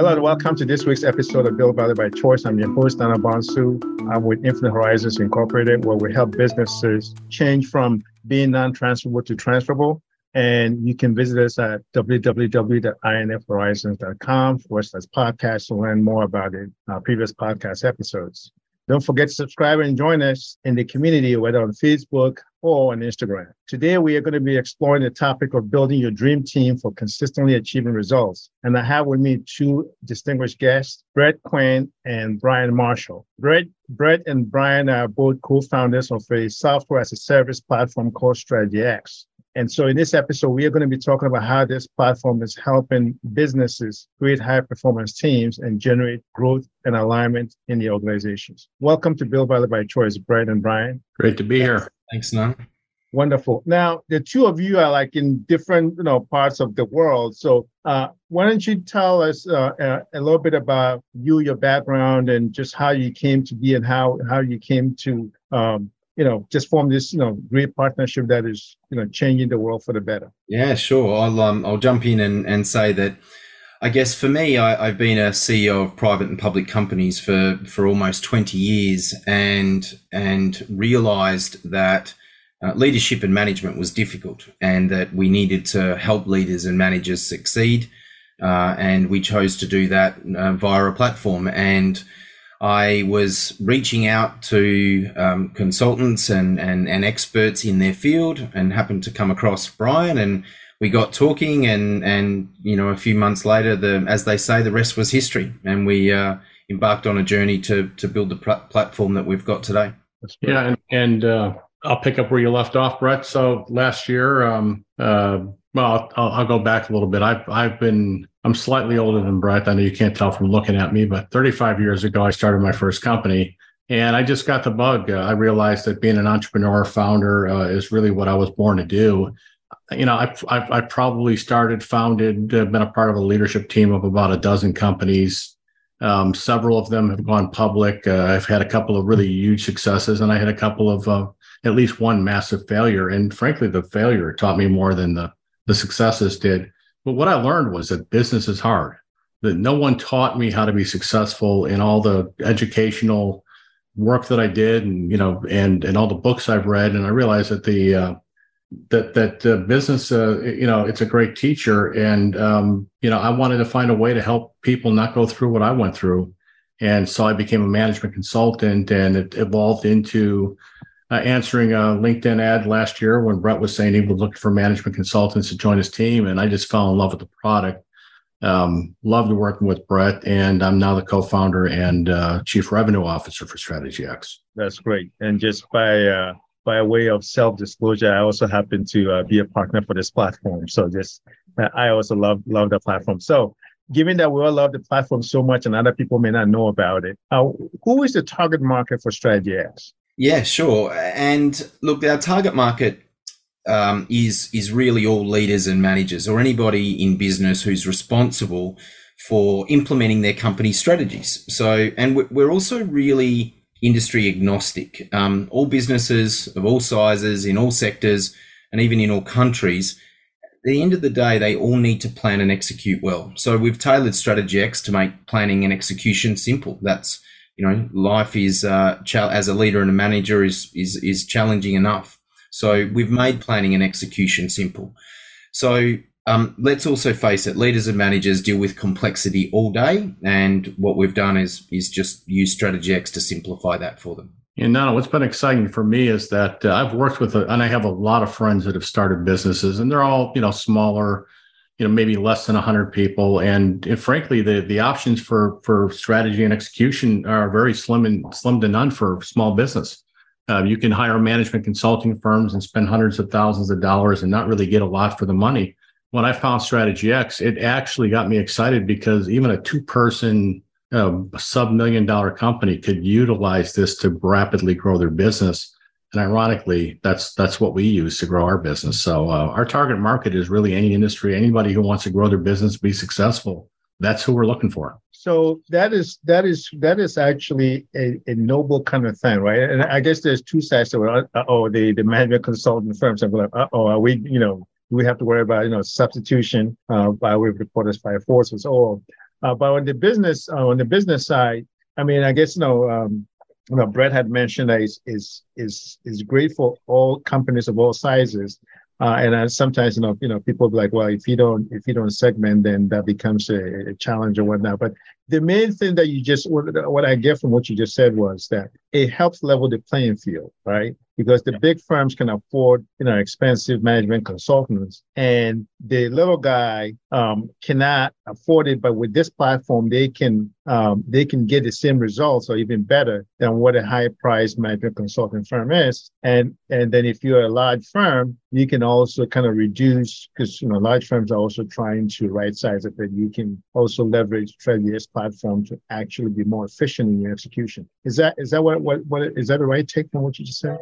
Hello and welcome to this week's episode of Build Value by Choice. I'm your host, Nana Bonsu. I'm with Infinite Horizons Incorporated, where we help businesses change from being non-transferable to transferable. And you can visit us at www.infhorizons.com forward slash podcast to learn more about it, our previous podcast episodes. Don't forget to subscribe and join us in the community, whether on Facebook or on Instagram. Today, we are going to be exploring the topic of building your dream team for consistently achieving results. And I have with me two distinguished guests, Brett Quinn and Brian Marshall. Brett, Brett and Brian are both co-founders of a software as a service platform called Strategy X. And so in this episode, we are going to be talking about how this platform is helping businesses create high performance teams and generate growth and alignment in the organizations. Welcome to Build Value by Choice, Brett and Brian. Great to be here. Thanks, Nan. Wonderful. Now, the two of you are like in different, you know, parts of the world. So, uh, why don't you tell us uh, uh, a little bit about you, your background, and just how you came to be, and how how you came to um, you know, just form this, you know, great partnership that is, you know, changing the world for the better. Yeah, sure. I'll um, I'll jump in and, and say that I guess for me, I, have been a CEO of private and public companies for for almost twenty years, and and realised that uh, leadership and management was difficult, and that we needed to help leaders and managers succeed, uh, and we chose to do that uh, via a platform and I was reaching out to um, consultants and, and, and experts in their field and happened to come across Brian and we got talking and, and, you know, a few months later, the, as they say, the rest was history. And we uh, embarked on a journey to, to build the pl- platform that we've got today. Yeah. And, and uh, I'll pick up where you left off, Brett. So last year, um, uh, well, I'll, I'll, go back a little bit. I've I've been I'm slightly older than Brett. I know you can't tell from looking at me, but 35 years ago, I started my first company, and I just got the bug. Uh, I realized that being an entrepreneur, founder, uh, is really what I was born to do. You know, I've, I've probably started, founded, uh, been a part of a leadership team of about a dozen companies. Um, several of them have gone public. Uh, I've had a couple of really huge successes, and I had a couple of uh, at least one massive failure. And frankly, the failure taught me more than the the successes did. But what I learned was that business is hard. That no one taught me how to be successful in all the educational work that I did, and you know, and and all the books I've read. And I realized that the uh, that that uh, business, uh, you know, it's a great teacher. And um, you know, I wanted to find a way to help people not go through what I went through. And so I became a management consultant, and it evolved into uh, answering a LinkedIn ad last year when Brett was saying he was looking for management consultants to join his team, and I just fell in love with the product. Um, loved working with Brett, and I'm now the co-founder and uh, chief revenue officer for Strategy X. That's great. And just by uh, by way of self-disclosure, I also happen to uh, be a partner for this platform. So just I also love love the platform. So given that we all love the platform so much and other people may not know about it, uh, who is the target market for Strategy X? Yeah, sure. And look, our target market um, is is really all leaders and managers, or anybody in business who's responsible for implementing their company strategies. So, and we're also really industry agnostic. Um, all businesses of all sizes, in all sectors, and even in all countries. At the end of the day, they all need to plan and execute well. So we've tailored Strategy X to make planning and execution simple. That's you know, life is uh, as a leader and a manager is is is challenging enough. So we've made planning and execution simple. So um, let's also face it: leaders and managers deal with complexity all day, and what we've done is is just use Strategy X to simplify that for them. And now, what's been exciting for me is that uh, I've worked with, a, and I have a lot of friends that have started businesses, and they're all you know smaller you know maybe less than 100 people. And, and, frankly the the options for for strategy and execution are very slim and slim to none for small business. Uh, you can hire management consulting firms and spend hundreds of thousands of dollars and not really get a lot for the money. When i found strategy x it actually got me excited because even a two person uh, sub million dollar company could utilize this to rapidly grow their business and ironically, that's that's what we use to grow our business. So uh, our target market is really any industry, anybody who wants to grow their business, be successful. That's who we're looking for. So that is that is that is actually a, a noble kind of thing, right? And I guess there's two sides to it. Uh, oh, the the management consultant firms are like, uh oh, are we, you know, we have to worry about you know substitution uh, by way of Porter's five forces. Or Uh, but on the business uh, on the business side, I mean, I guess you know, um, you know, Brett had mentioned that is is is is great for all companies of all sizes. Uh, and uh, sometimes, you know, you know, people be like, well, if you don't, if you don't segment, then that becomes a, a challenge or whatnot. But the main thing that you just, what, what I get from what you just said was that it helps level the playing field, right? because the big firms can afford, you know, expensive management consultants, and the little guy um, cannot afford it. But with this platform, they can um, they can get the same results or even better than what a high price management consulting firm is. And and then if you're a large firm, you can also kind of reduce because you know large firms are also trying to right size it, but you can also leverage Strategy X's platform to actually be more efficient in your execution. Is that is that what what what is that the right take from what you just said?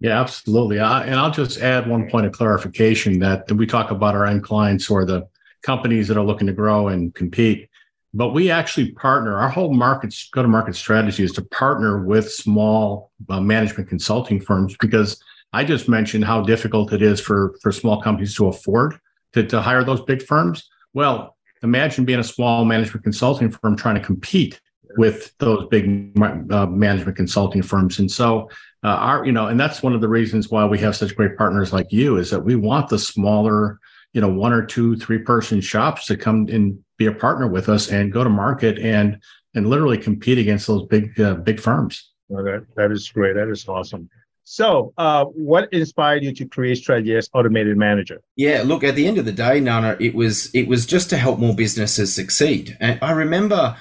Yeah, absolutely. I, and I'll just add one point of clarification that we talk about our end clients or the companies that are looking to grow and compete, but we actually partner. Our whole market go to market strategy is to partner with small uh, management consulting firms because I just mentioned how difficult it is for for small companies to afford to, to hire those big firms. Well, imagine being a small management consulting firm trying to compete with those big uh, management consulting firms. And so uh, our, you know, and that's one of the reasons why we have such great partners like you is that we want the smaller, you know, one or two, three person shops to come and be a partner with us and go to market and and literally compete against those big uh, big firms. That that is great. That is awesome. So, uh, what inspired you to create Strategy X Automated Manager? Yeah, look, at the end of the day, Nana, it was it was just to help more businesses succeed. And I remember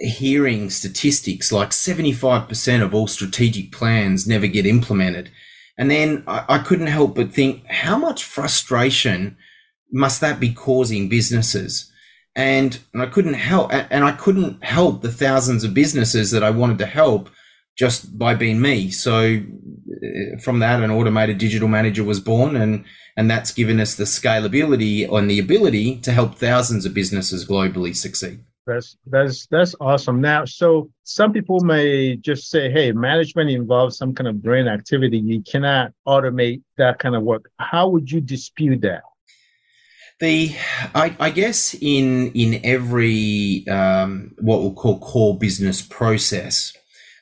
hearing statistics like 75% of all strategic plans never get implemented. And then I, I, couldn't help but think, how much frustration must that be causing businesses? And, and I couldn't help, and I couldn't help the thousands of businesses that I wanted to help just by being me. So uh, from that, an automated digital manager was born and, and that's given us the scalability and the ability to help thousands of businesses globally succeed. That's that's that's awesome. Now, so some people may just say, "Hey, management involves some kind of brain activity. You cannot automate that kind of work." How would you dispute that? The, I, I guess in in every um, what we'll call core business process,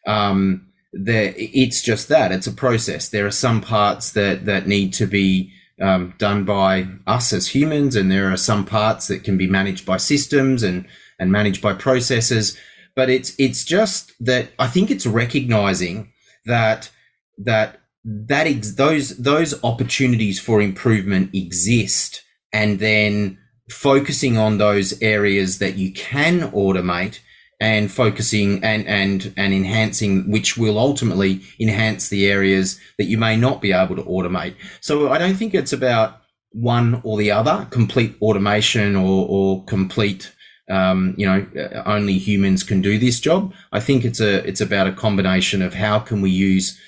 um, there it's just that it's a process. There are some parts that that need to be um, done by us as humans, and there are some parts that can be managed by systems and and managed by processes. But it's it's just that I think it's recognizing that that that ex- those those opportunities for improvement exist, and then focusing on those areas that you can automate and focusing and and and enhancing which will ultimately enhance the areas that you may not be able to automate so i don't think it's about one or the other complete automation or, or complete um, you know, only humans can do this job. I think it's a it's about a combination of how can we use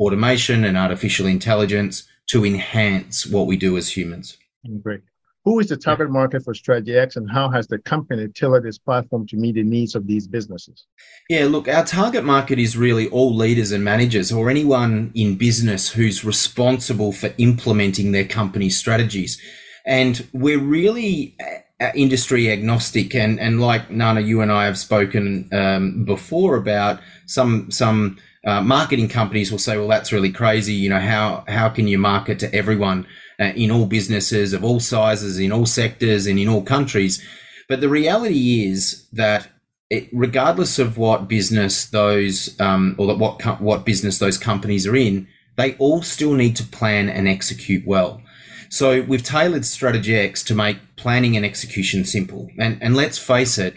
automation and artificial intelligence to enhance what we do as humans. Great. Who is the target market for Strategy X and how has the company tailored its platform to meet the needs of these businesses? Yeah, look, our target market is really all leaders and managers or anyone in business who's responsible for implementing their company's strategies. And we're really uh, industry agnostic and and like Nana, you and I have spoken um, before about some some uh, marketing companies will say, well, that's really crazy. You know, how how can you market to everyone uh, in all businesses of all sizes, in all sectors, and in all countries? But the reality is that it, regardless of what business those um, or what what business those companies are in, they all still need to plan and execute well. So we've tailored Strategy X to make planning and execution simple. And, and let's face it,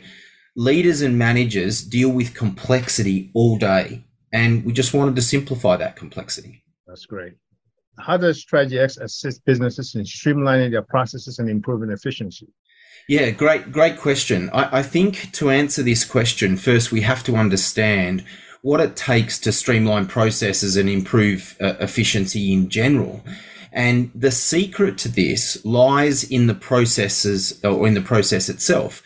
leaders and managers deal with complexity all day. And we just wanted to simplify that complexity. That's great. How does Strategy X assist businesses in streamlining their processes and improving efficiency? Yeah, great, great question. I, I think to answer this question, first we have to understand what it takes to streamline processes and improve uh, efficiency in general. And the secret to this lies in the processes or in the process itself.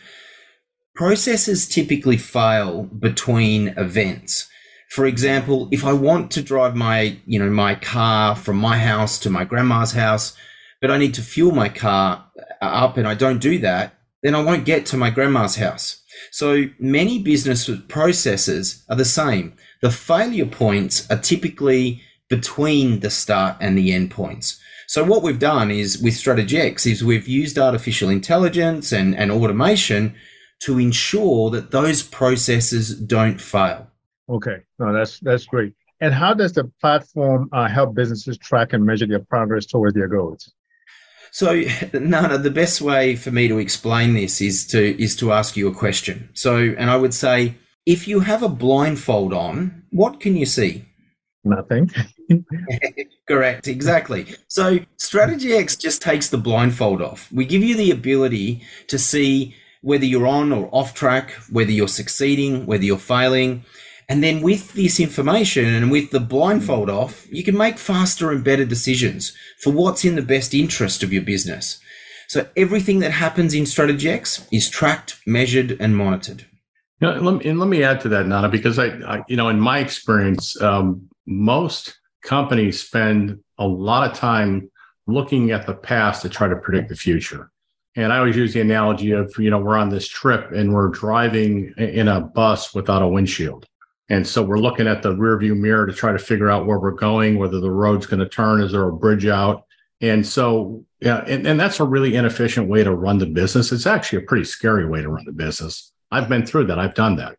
Processes typically fail between events. For example, if I want to drive my, you know, my car from my house to my grandma's house, but I need to fuel my car uh, up and I don't do that, then I won't get to my grandma's house. So many business processes are the same. The failure points are typically between the start and the end points. So what we've done is with Strategy X is we've used artificial intelligence and, and automation to ensure that those processes don't fail. Okay, no, that's that's great. And how does the platform uh, help businesses track and measure their progress towards their goals? So, Nana, the best way for me to explain this is to is to ask you a question. So, and I would say, if you have a blindfold on, what can you see? Nothing. Correct, exactly. So, Strategy X just takes the blindfold off. We give you the ability to see whether you're on or off track, whether you're succeeding, whether you're failing. And then with this information and with the blindfold off, you can make faster and better decisions for what's in the best interest of your business. So everything that happens in Strategy X is tracked, measured, and monitored. You let me, and let me add to that, Nana, because I, I you know, in my experience, um, most companies spend a lot of time looking at the past to try to predict the future. And I always use the analogy of, you know, we're on this trip and we're driving in a bus without a windshield. And so we're looking at the rear view mirror to try to figure out where we're going, whether the road's going to turn, is there a bridge out? And so, yeah, and, and that's a really inefficient way to run the business. It's actually a pretty scary way to run the business. I've been through that. I've done that.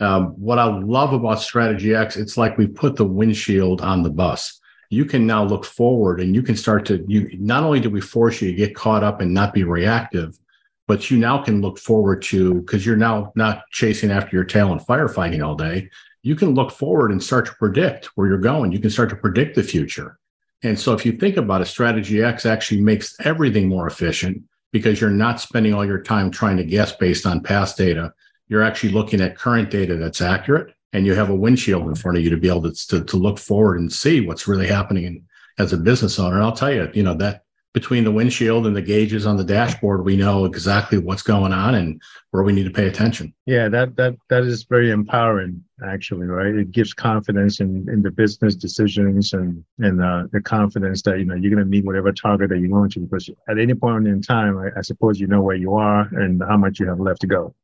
Um, what I love about Strategy X, it's like we put the windshield on the bus. You can now look forward and you can start to, you not only do we force you to get caught up and not be reactive, but you now can look forward to because you're now not chasing after your tail and firefighting all day. You can look forward and start to predict where you're going. You can start to predict the future. And so if you think about it, strategy X actually makes everything more efficient because you're not spending all your time trying to guess based on past data. You're actually looking at current data that's accurate and you have a windshield in front of you to be able to, to, to look forward and see what's really happening in, as a business owner. And I'll tell you, you know, that between the windshield and the gauges on the dashboard, we know exactly what's going on and where we need to pay attention. Yeah, that that that is very empowering, actually, right? It gives confidence in, in the business decisions and and uh, the confidence that you know you're going to meet whatever target that you want to, because at any point in time, I, I, suppose you know where you are and how much you have left to go.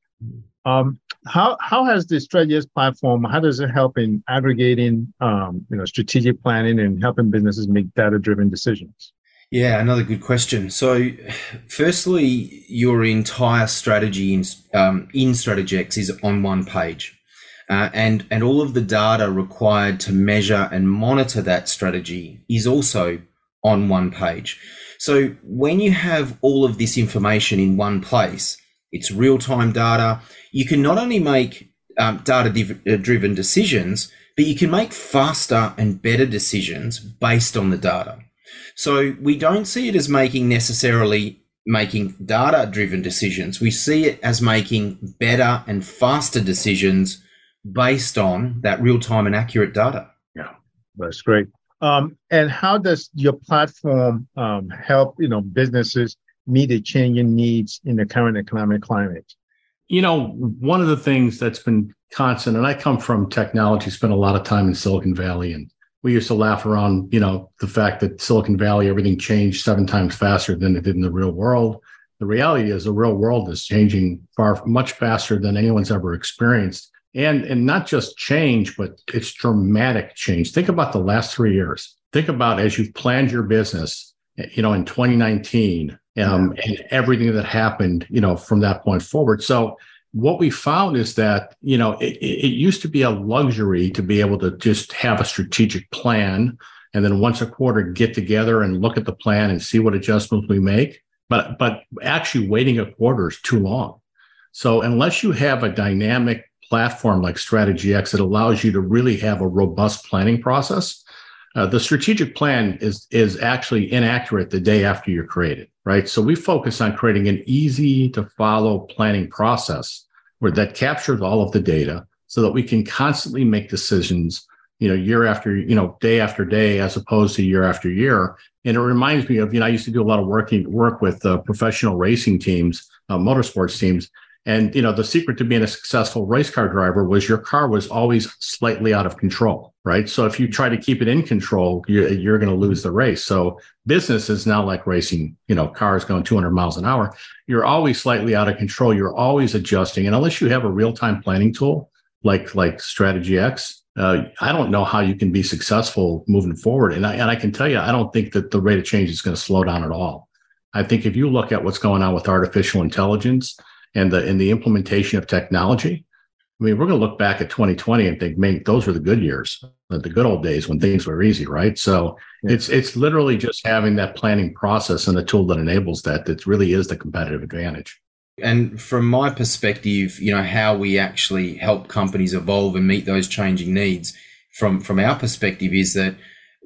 Um, how how has the Strategy platform? How does it help in aggregating, um, you know, strategic planning and helping businesses make data driven decisions? Yeah, another good question. So, firstly, your entire strategy in um, in StrategyX is on one page, uh, and and all of the data required to measure and monitor that strategy is also on one page. So, when you have all of this information in one place, it's real time data. You can not only make um, data div- uh, driven decisions, but you can make faster and better decisions based on the data. So we don't see it as making necessarily making data driven decisions. We see it as making better and faster decisions based on that real time and accurate data. Yeah, that's great. Um, and how does your platform um, help you know businesses meet the changing needs in the current economic climate? You know, one of the things that's been constant, and I come from technology, spent a lot of time in Silicon Valley, and we used to laugh around, you know, the fact that Silicon Valley, everything changed seven times faster than it did in the real world. The reality is the real world is changing far much faster than anyone's ever experienced. And, and not just change, but it's dramatic change. Think about the last three years. Think about as you've planned your business, you know, in 2019, um, and everything that happened, you know, from that point forward. So what we found is that you know it, it, used to be a luxury to be able to just have a strategic plan and then once a quarter get together and look at the plan and see what adjustments we make. But but actually waiting a quarter is too long. So unless you have a dynamic platform like strategy x that allows you to really have a robust planning process uh, the strategic plan is is actually inaccurate the day after you're created right? So we focus on creating an easy to follow planning process where that captures all of the data so that we can constantly make decisions you know year after you know day after day as opposed to year after year. And it reminds me of you know i used to do a lot of working work with uh, professional racing teams uh, motorsports teams And you know, the secret to being a successful race car driver was your car was always slightly out of control, right? So if you try to keep it in control, you're, you're going to lose the race. So business is not like racing, you know, cars going 200 miles an hour. You're always slightly out of control. You're always adjusting, and unless you have a real time planning tool like like Strategy X, uh, I don't know how you can be successful moving forward. And I, and I can tell you, I don't think that the rate of change is going to slow down at all. I think if you look at what's going on with artificial intelligence and the and the implementation of technology, I mean, we're going to look back at 2020 and think, man, those were the good years, the good old days when things were easy, right? So yeah. it's it's literally just having that planning process and the tool that enables that that really is the competitive advantage. And from my perspective, you know, how we actually help companies evolve and meet those changing needs from from our perspective is that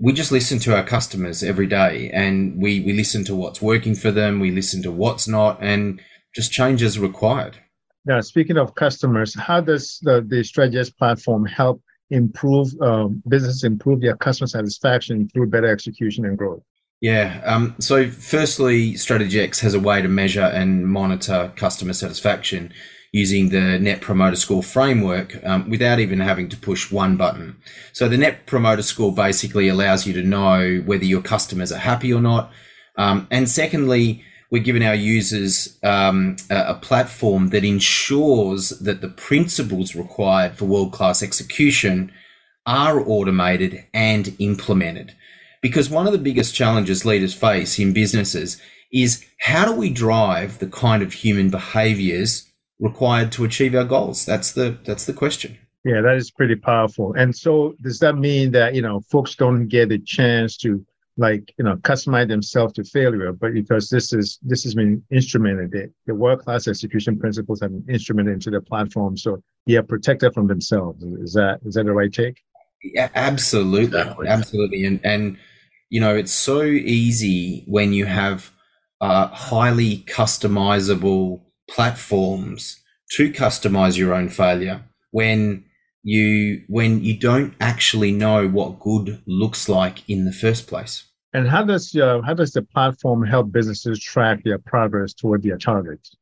we just listen to our customers every day and we, we listen to what's working for them, we listen to what's not, and just change as required. Yeah, speaking of customers, how does the, the StrategyX platform help improve um, business improve their customer satisfaction through better execution and growth? Yeah. Um, so, firstly, StrategyX has a way to measure and monitor customer satisfaction using the Net Promoter Score framework um, without even having to push one button. So the Net Promoter Score basically allows you to know whether your customers are happy or not. Um, and secondly, we're giving our users um, a, a, platform that ensures that the principles required for world class execution are automated and implemented. Because one of the biggest challenges leaders face in businesses is how do we drive the kind of human behaviors required to achieve our goals? That's the that's the question. Yeah, that is pretty powerful. And so does that mean that, you know, folks don't get a chance to like, you know, customize themselves to failure, but because this is this has been instrumented, the, the world-class execution principles have been instrumented into the platform. So they are protected from themselves. Is that is that the right take? Yeah, absolutely. Absolutely. And and you know, it's so easy when you have uh, highly customizable platforms to customize your own failure when you when you don't actually know what good looks like in the first place. And how does uh, how does the platform help businesses track their progress toward their targets?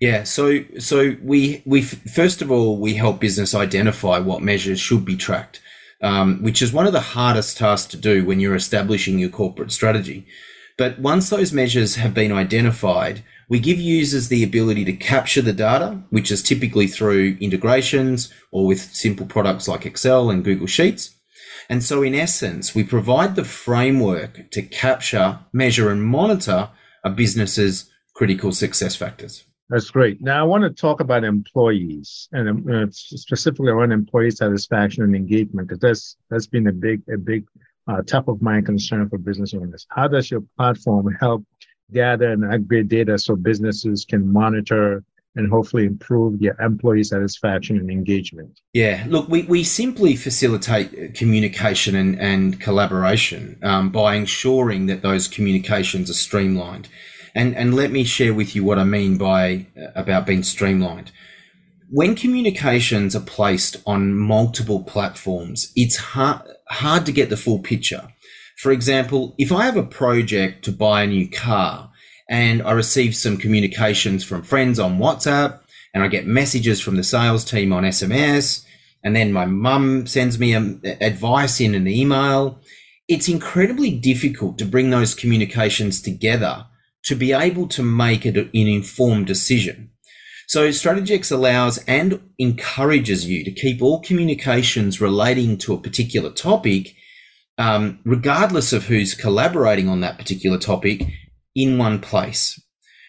Yeah, so so we we first of all we help business identify what measures should be tracked, um, which is one of the hardest tasks to do when you're establishing your corporate strategy. But once those measures have been identified, we give users the ability to capture the data, which is typically through integrations or with simple products like Excel and Google Sheets. And so, in essence, we provide the framework to capture, measure, and monitor a business's critical success factors. That's great. Now, I want to talk about employees and uh, specifically around employee satisfaction and engagement, because that's that's been a big a big uh, top of mind concern for business owners. How does your platform help gather and aggregate data so businesses can monitor and hopefully improve their employee satisfaction and engagement? Yeah, look, we, we simply facilitate communication and, and collaboration um, by ensuring that those communications are streamlined. And, and let me share with you what I mean by uh, about being streamlined. When communications are placed on multiple platforms, it's hard, hard to get the full picture. For example, if I have a project to buy a new car and I receive some communications from friends on WhatsApp and I get messages from the sales team on SMS, and then my mum sends me um, advice in an email, it's incredibly difficult to bring those communications together to be able to make an informed decision. So StrategyX allows and encourages you to keep all communications relating to a particular topic um, regardless of who's collaborating on that particular topic, in one place.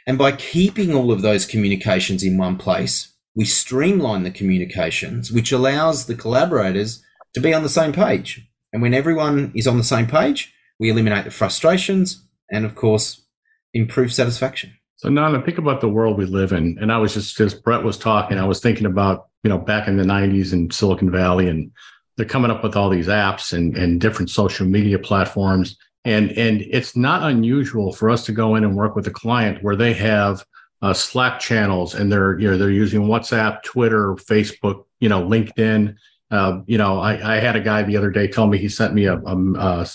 And by keeping all of those communications in one place, we streamline the communications, which allows the collaborators to be on the same page. And when everyone is on the same page, we eliminate the frustrations and, of course, improve satisfaction. So, Nana, think about the world we live in. And I was just, as Brett was talking, I was thinking about, you know, back in the 90s in Silicon Valley and they're coming up with all these apps and, and different social media platforms. And, and it's not unusual for us to go in and work with a client where they have uh, Slack channels and they're, you know, they're using WhatsApp, Twitter, Facebook, you know, LinkedIn. Uh, you know, I, I had a guy the other day tell me he sent me a, a,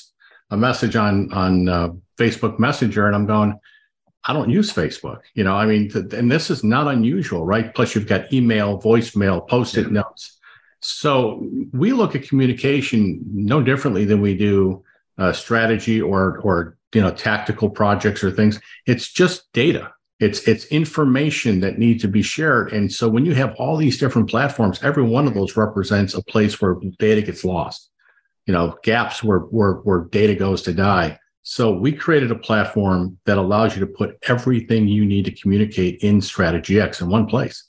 a message on, on uh, Facebook Messenger and I'm going, I don't use Facebook. You know, I mean, and this is not unusual, right? Plus, you've got email, voicemail, post-it yeah. notes. So we look at communication no differently than we do uh, strategy or or you know tactical projects or things. It's just data. It's it's information that needs to be shared. And so when you have all these different platforms, every one of those represents a place where data gets lost. You know, gaps where where where data goes to die. So we created a platform that allows you to put everything you need to communicate in Strategy X in one place.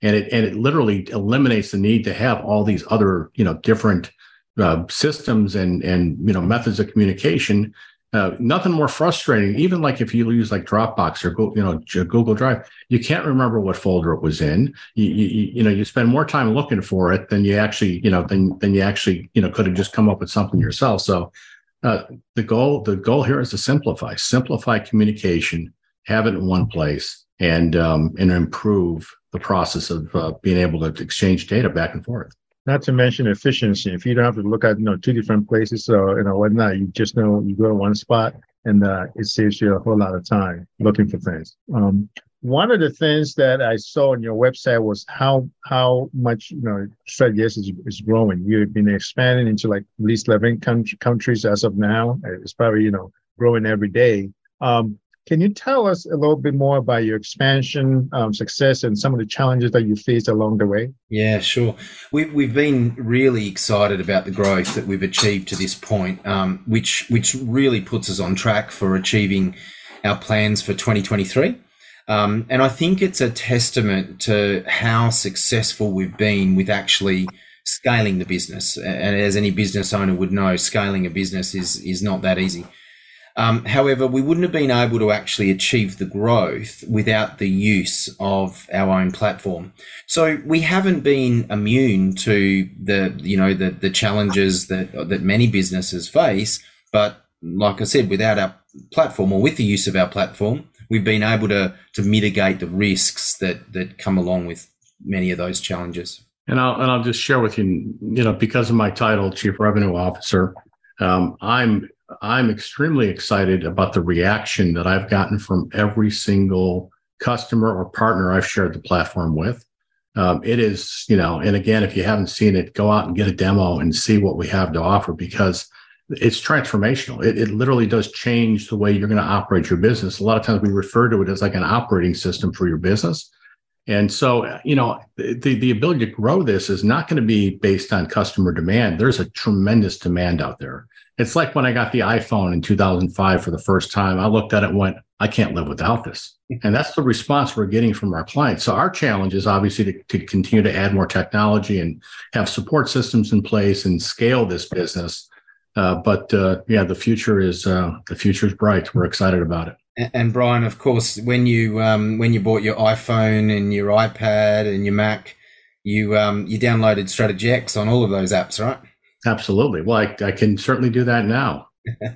And it and it literally eliminates the need to have all these other, you know, different uh, systems and and you know methods of communication. Uh, nothing more frustrating. Even like if you use like Dropbox or you know Google Drive, you can't remember what folder it was in. You, you, you know you spend more time looking for it than you actually you know than than you actually you know could have just come up with something yourself. So uh, the goal the goal here is to simplify simplify communication have it in one place and um, and improve the process of uh, being able to exchange data back and forth. Not to mention efficiency. If you don't have to look at you know two different places or you know whatnot you just know you go to one spot and uh, it saves you a whole lot of time looking for things. Um, one of the things that I saw on your website was how how much you know StrategyX is, is growing. You've been expanding into like at least eleven countries as of now. It's probably you know growing every day. Um, can you tell us a little bit more about your expansion um, success and some of the challenges that you faced along the way? Yeah, sure. We've, we've been really excited about the growth that we've achieved to this point, um, which which really puts us on track for achieving our plans for 2023. Um, and I think it's a testament to how successful we've been with actually scaling the business. And as any business owner would know, scaling a business is, is not that easy. Um, however, we wouldn't have been able to actually achieve the growth without the use of our own platform. So we haven't been immune to the, you know, the, the challenges that, that many businesses face. But like I said, without our platform or with the use of our platform, we've been able to to mitigate the risks that that come along with many of those challenges. And I'll and I'll just share with you, you know, because of my title, Chief Revenue Officer, um, I'm I'm extremely excited about the reaction that I've gotten from every single customer or partner I've shared the platform with. Um, it is, you know, and again, if you haven't seen it, go out and get a demo and see what we have to offer because it's transformational. It, it literally does change the way you're going to operate your business. A lot of times we refer to it as like an operating system for your business. And so, you know, the, the ability to grow this is not going to be based on customer demand. There's a tremendous demand out there. It's like when I got the iPhone in 2005 for the first time, I looked at it and went, I can't live without this. And that's the response we're getting from our clients. So our challenge is obviously to, to continue to add more technology and have support systems in place and scale this business uh, but uh, yeah, the future is uh, the future is bright. We're excited about it. And, and Brian, of course, when you um, when you bought your iPhone and your iPad and your Mac, you um, you downloaded Strategy X on all of those apps, right? Absolutely. Well, I, I can certainly do that now. yeah.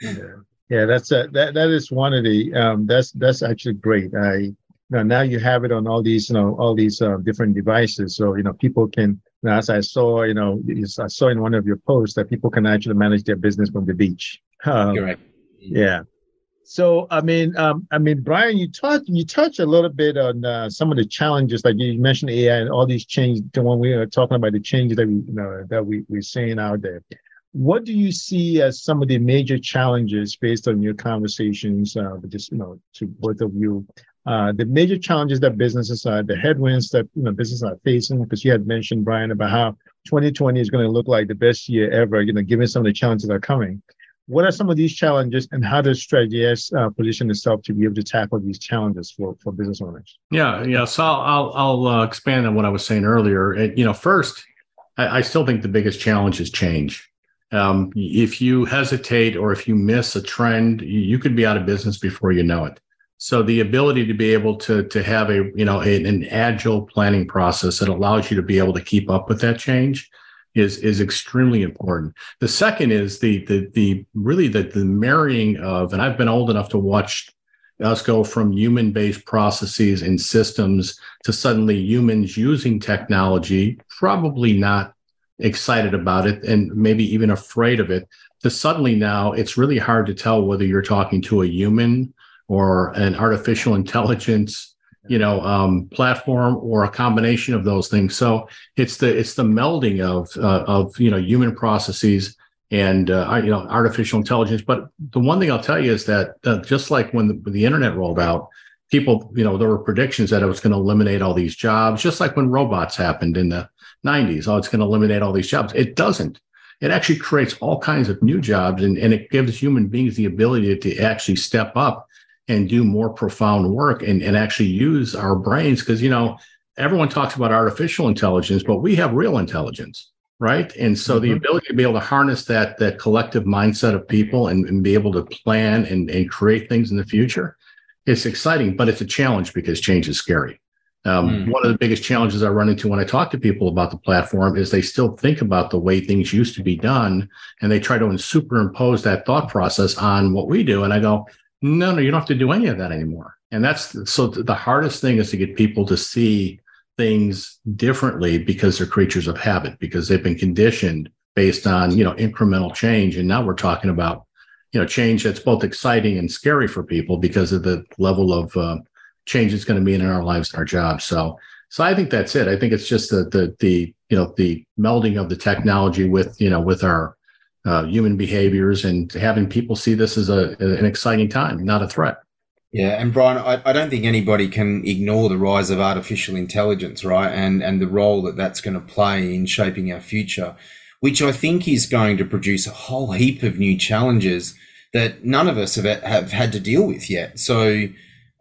yeah, that's a, that that is one of the um, that's that's actually great. I now now you have it on all these you know all these uh, different devices, so you know people can as I saw, you know, I saw in one of your posts that people can actually manage their business from the beach. Um, You're right. Yeah. So I mean, um, I mean, Brian, you touched you touched a little bit on uh, some of the challenges, like you mentioned AI and all these changes. The one we are talking about the changes that we you know that we we're seeing out there, what do you see as some of the major challenges based on your conversations uh, with just you know to both of you uh, the major challenges that businesses are, the headwinds that you know businesses are facing, because you had mentioned Brian about how 2020 is going to look like the best year ever, you know, given some of the challenges that are coming. What are some of these challenges, and how does StrategyX uh, position itself to be able to tackle these challenges for, for business owners? Yeah, yeah. So I'll I'll, I'll uh, expand on what I was saying earlier. It, you know, first, I, I still think the biggest challenge is change. Um, if you hesitate or if you miss a trend, you could be out of business before you know it. So the ability to be able to to have a you know a, an agile planning process that allows you to be able to keep up with that change is is extremely important. The second is the the the really the the marrying of and I've been old enough to watch us go from human based processes and systems to suddenly humans using technology, probably not excited about it and maybe even afraid of it, to suddenly now it's really hard to tell whether you're talking to a human or an artificial intelligence you know um, platform or a combination of those things. So it's the it's the melding of uh, of you know human processes and uh, you know artificial intelligence. But the one thing i'll tell you is that uh, just like when the, when the internet rolled out people you know there were predictions that it was going to eliminate all these jobs just like when robots happened in the 90s oh it's going to eliminate all these jobs. It doesn't. It actually creates all kinds of new jobs and, and it gives human beings the ability to actually step up and do more profound work and, and actually use our brains because you know everyone talks about artificial intelligence but we have real intelligence right and so mm-hmm. the ability to be able to harness that that collective mindset of people and, and be able to plan and, and create things in the future it's exciting but it's a challenge because change is scary um, mm. One of the biggest challenges I run into when I talk to people about the platform is they still think about the way things used to be done, and they try to superimpose that thought process on what we do. And I go, no, no, you don't have to do any of that anymore. And that's so the hardest thing is to get people to see things differently because they're creatures of habit, because they've been conditioned based on, you know, incremental change. And now we're talking about, you know, change that's both exciting and scary for people because of the level of uh, change that's going to be in our lives and our jobs. So, so I think that's it. I think it's just the, the, the, you know, the melding of the technology with, you know, with our, uh, human behaviors and having people see this as a, an exciting time, not a threat. Yeah, and Brian, I, I, don't think anybody can ignore the rise of artificial intelligence, right? And and the role that that's going to play in shaping our future, which I think is going to produce a whole heap of new challenges that none of us have have had to deal with yet. So,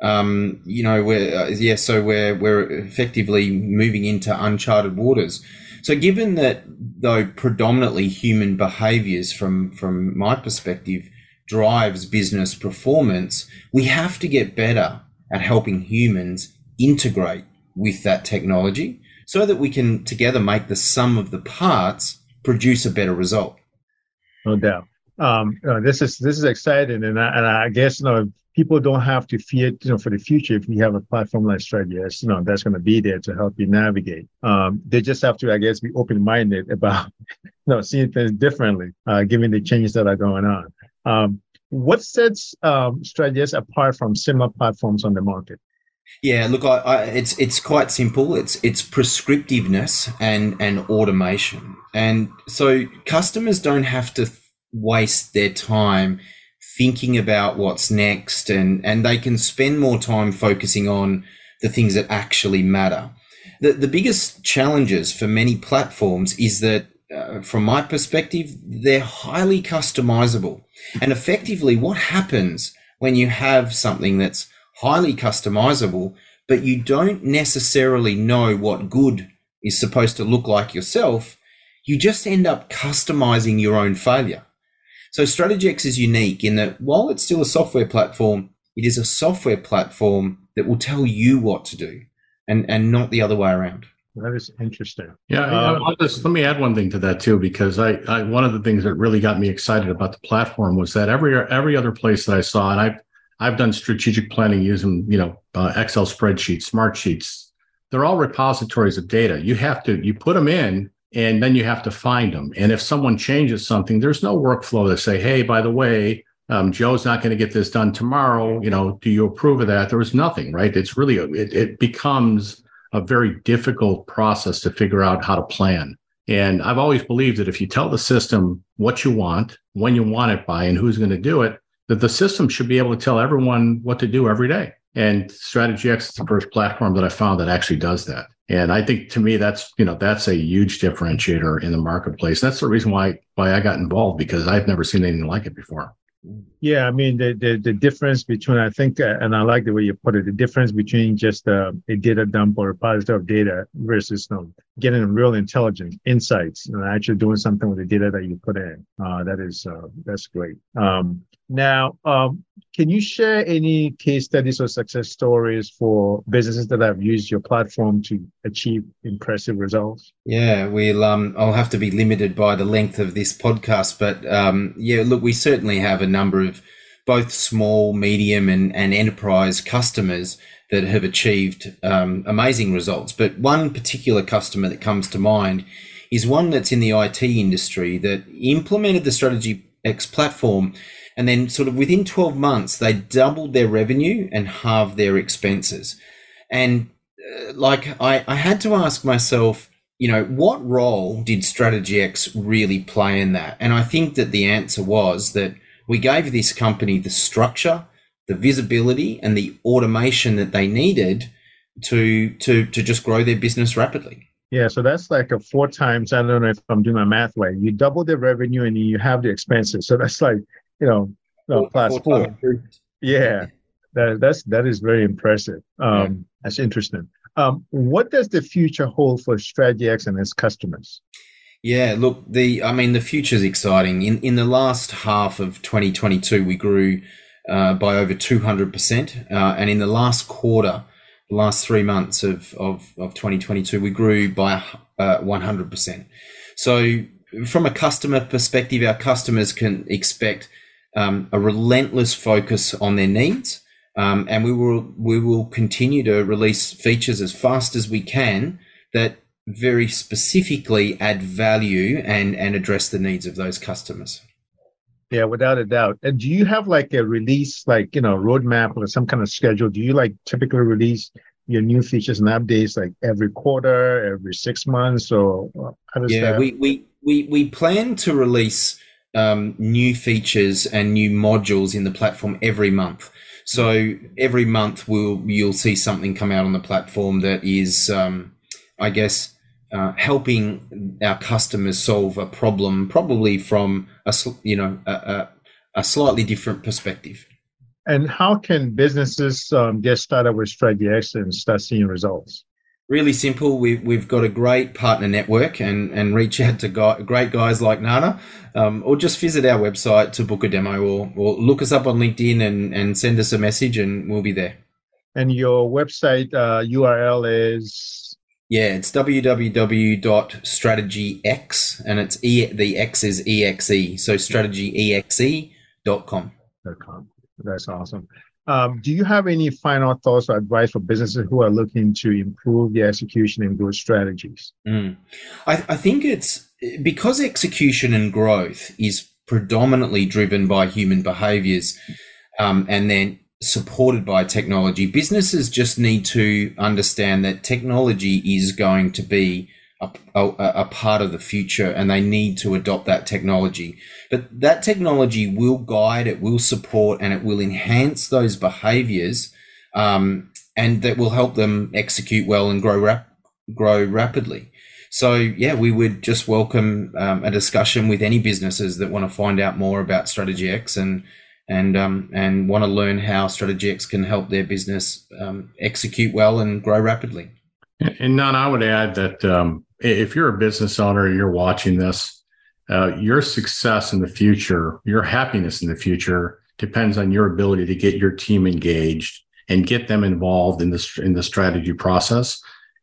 um, you know, we're uh, yeah, so we're we're effectively moving into uncharted waters. So, given that though predominantly human behaviors, from from my perspective, drives business performance, we have to get better at helping humans integrate with that technology, so that we can together make the sum of the parts produce a better result. No doubt. Um, uh, this is this is exciting, and I, and I guess you know people don't have to fear, you know, for the future if you have a platform like StrategyX, you know, that's going to be there to help you navigate. Um, they just have to, I guess, be open-minded about, you know, seeing things differently, uh, given the changes that are going on. Um, what sets um, StrategyX apart from similar platforms on the market? Yeah, look, I, I, it's it's quite simple. It's it's prescriptiveness and and automation, and so customers don't have to waste their time thinking about what's next and, and they can spend more time focusing on the things that actually matter. The, the biggest challenges for many platforms is that, uh, from my perspective, they're highly customizable. And effectively, what happens when you have something that's highly customizable, but you don't necessarily know what good is supposed to look like yourself, you just end up customizing your own failure. So StrategyX is unique in that while it's still a software platform, it is a software platform that will tell you what to do and, and not the other way around. That is interesting. Yeah, um, just, let me add one thing to that too, because I, I, one of the things that really got me excited about the platform was that every every other place that I saw, and I've I've done strategic planning using you know uh, Excel spreadsheets, smart sheets. They're all repositories of data. You have to you put them in, and then you have to find them. And if someone changes something, there's no workflow to say, hey, by the way, um, Joe's not going to get this done tomorrow. You know, do you approve of that? There was nothing, right? It's really, it, it becomes a very difficult process to figure out how to plan. And I've always believed that if you tell the system what you want, when you want it by, and who's going to do it, that the system should be able to tell everyone what to do every day. And StrategyX is the first platform that I found that actually does that. And I think to me, that's, you know, that's a huge differentiator in the marketplace. That's the reason why, why I got involved because I've never seen anything like it before. Yeah, I mean the, the, the difference between I think, uh, and I like the way you put it, the difference between just uh, a data dump or a of data versus you know, getting real intelligence, insights, and actually doing something with the data that you put in. Uh, that is uh, that's great. Um, now, um, can you share any case studies or success stories for businesses that have used your platform to achieve impressive results? Yeah, we'll. Um, I'll have to be limited by the length of this podcast, but um, yeah, look, we certainly have a number of both small, medium, and, and enterprise customers that have achieved um, amazing results. But one particular customer that comes to mind is one that's in the IT industry that implemented the Strategy X platform And then, sort of within 12 months, they doubled their revenue and halved their expenses. And uh, like, I, I had to ask myself, you know, what role did Strategy X really play in that? And I think that the answer was that we gave this company the structure, the visibility, and the automation that they needed to to to just grow their business rapidly. Yeah, so that's like a four times. I don't know if I'm doing my math right. You double the revenue and you have the expenses. So that's like you know, no, class four. Yeah, that that's that is very impressive. Um, yeah. That's interesting. Um, what does the future hold for Strategy X and its customers? Yeah, look, the I mean the future is exciting. In in the last half of 2022, we grew uh, by over 200 percent, uh, and in the last quarter, the last three months of of, of 2022, we grew by uh, 100 percent. So, from a customer perspective, our customers can expect um, a relentless focus on their needs, um, and we will we will continue to release features as fast as we can that very specifically add value and and address the needs of those customers. Yeah, without a doubt. And do you have like a release, like you know, roadmap or some kind of schedule? Do you like typically release your new features and updates like every quarter, every six months, or how does yeah, that? we we we we plan to release um, new features and new modules in the platform every month. So every month, we'll you'll see something come out on the platform that is, um, I guess, uh, helping our customers solve a problem, probably from a you know a, a, a slightly different perspective. And how can businesses um, get started with Strategy X and start seeing results? Really simple. We've, we've got a great partner network and, and reach out to guy, great guys like Nana, um, or just visit our website to book a demo or, or look us up on LinkedIn and, and send us a message and we'll be there. And your website uh, URL is yeah, it's www.strategyx and it's e the X is EXE. So strategyexe.com. .com. That's awesome. Um, do you have any final thoughts or advice for businesses who are looking to improve their execution and growth strategies? Mm. I, I think it's because execution and growth is predominantly driven by human behaviors um, and then supported by technology. Businesses just need to understand that technology is going to be a, a, a, part of the future and they need to adopt that technology. But that technology will guide, it will support, and it will enhance those behaviors um, and that will help them execute well and grow, rap- grow rapidly. So, yeah, we would just welcome um, a discussion with any businesses that want to find out more about Strategy X and and um, and want to learn how Strategy X can help their business um, execute well and grow rapidly. And Nana, I would add that um, if you're a business owner, and you're watching this, uh, your success in the future, your happiness in the future depends on your ability to get your team engaged and get them involved in this in the strategy process.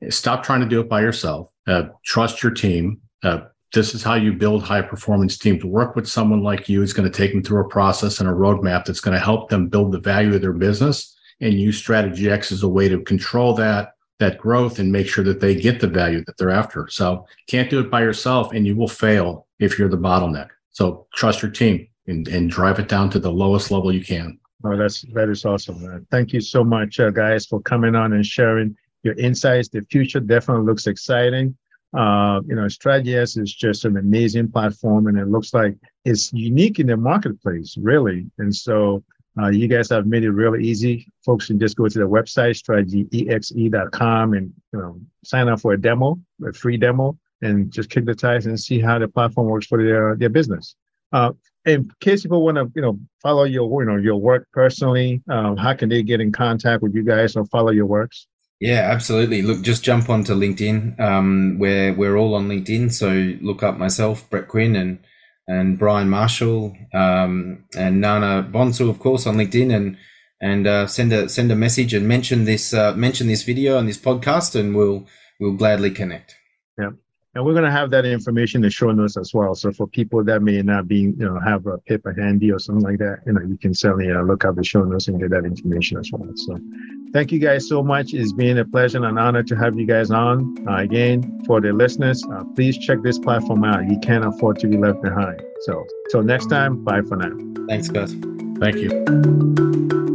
Stop trying to do it by yourself. Uh, trust your team. Uh, this is how you build high performance teams. Work with someone like you is going to take them through a process and a roadmap that's going to help them build the value of their business and use strategy X as a way to control that that growth and make sure that they get the value that they're after. So can't do it by yourself and you will fail if you're the bottleneck. So trust your team and, and drive it down to the lowest level you can. Oh, that's that is awesome. Thank you so much, uh, guys, for coming on and sharing your insights. The future definitely looks exciting. Uh, you know, StrategyX is just an amazing platform, and it looks like it's unique in the marketplace, really. And so, uh, you guys have made it really easy. Folks can just go to the website strategyexe.com and you know sign up for a demo, a free demo, and just kick the tires and see how the platform works for their their business. Uh, in case people want to, you know, follow your, you know, your work personally, um, how can they get in contact with you guys or follow your works? Yeah, absolutely. Look, just jump onto LinkedIn. Um, we're we're all on LinkedIn, so look up myself, Brett Quinn, and and Brian Marshall, um, and Nana Bonsu, of course, on LinkedIn, and and uh, send a send a message and mention this uh, mention this video and this podcast, and we'll we'll gladly connect. Yeah. And we're going to have that information in the show notes as well. So for people that may not be, you know, have a paper handy or something like that, you know, you can certainly uh, look up the show notes and get that information as well. So thank you guys so much. It's been a pleasure and an honor to have you guys on. Uh, again, for the listeners, uh, please check this platform out. You can't afford to be left behind. So till next time, bye for now. Thanks, guys. Thank you.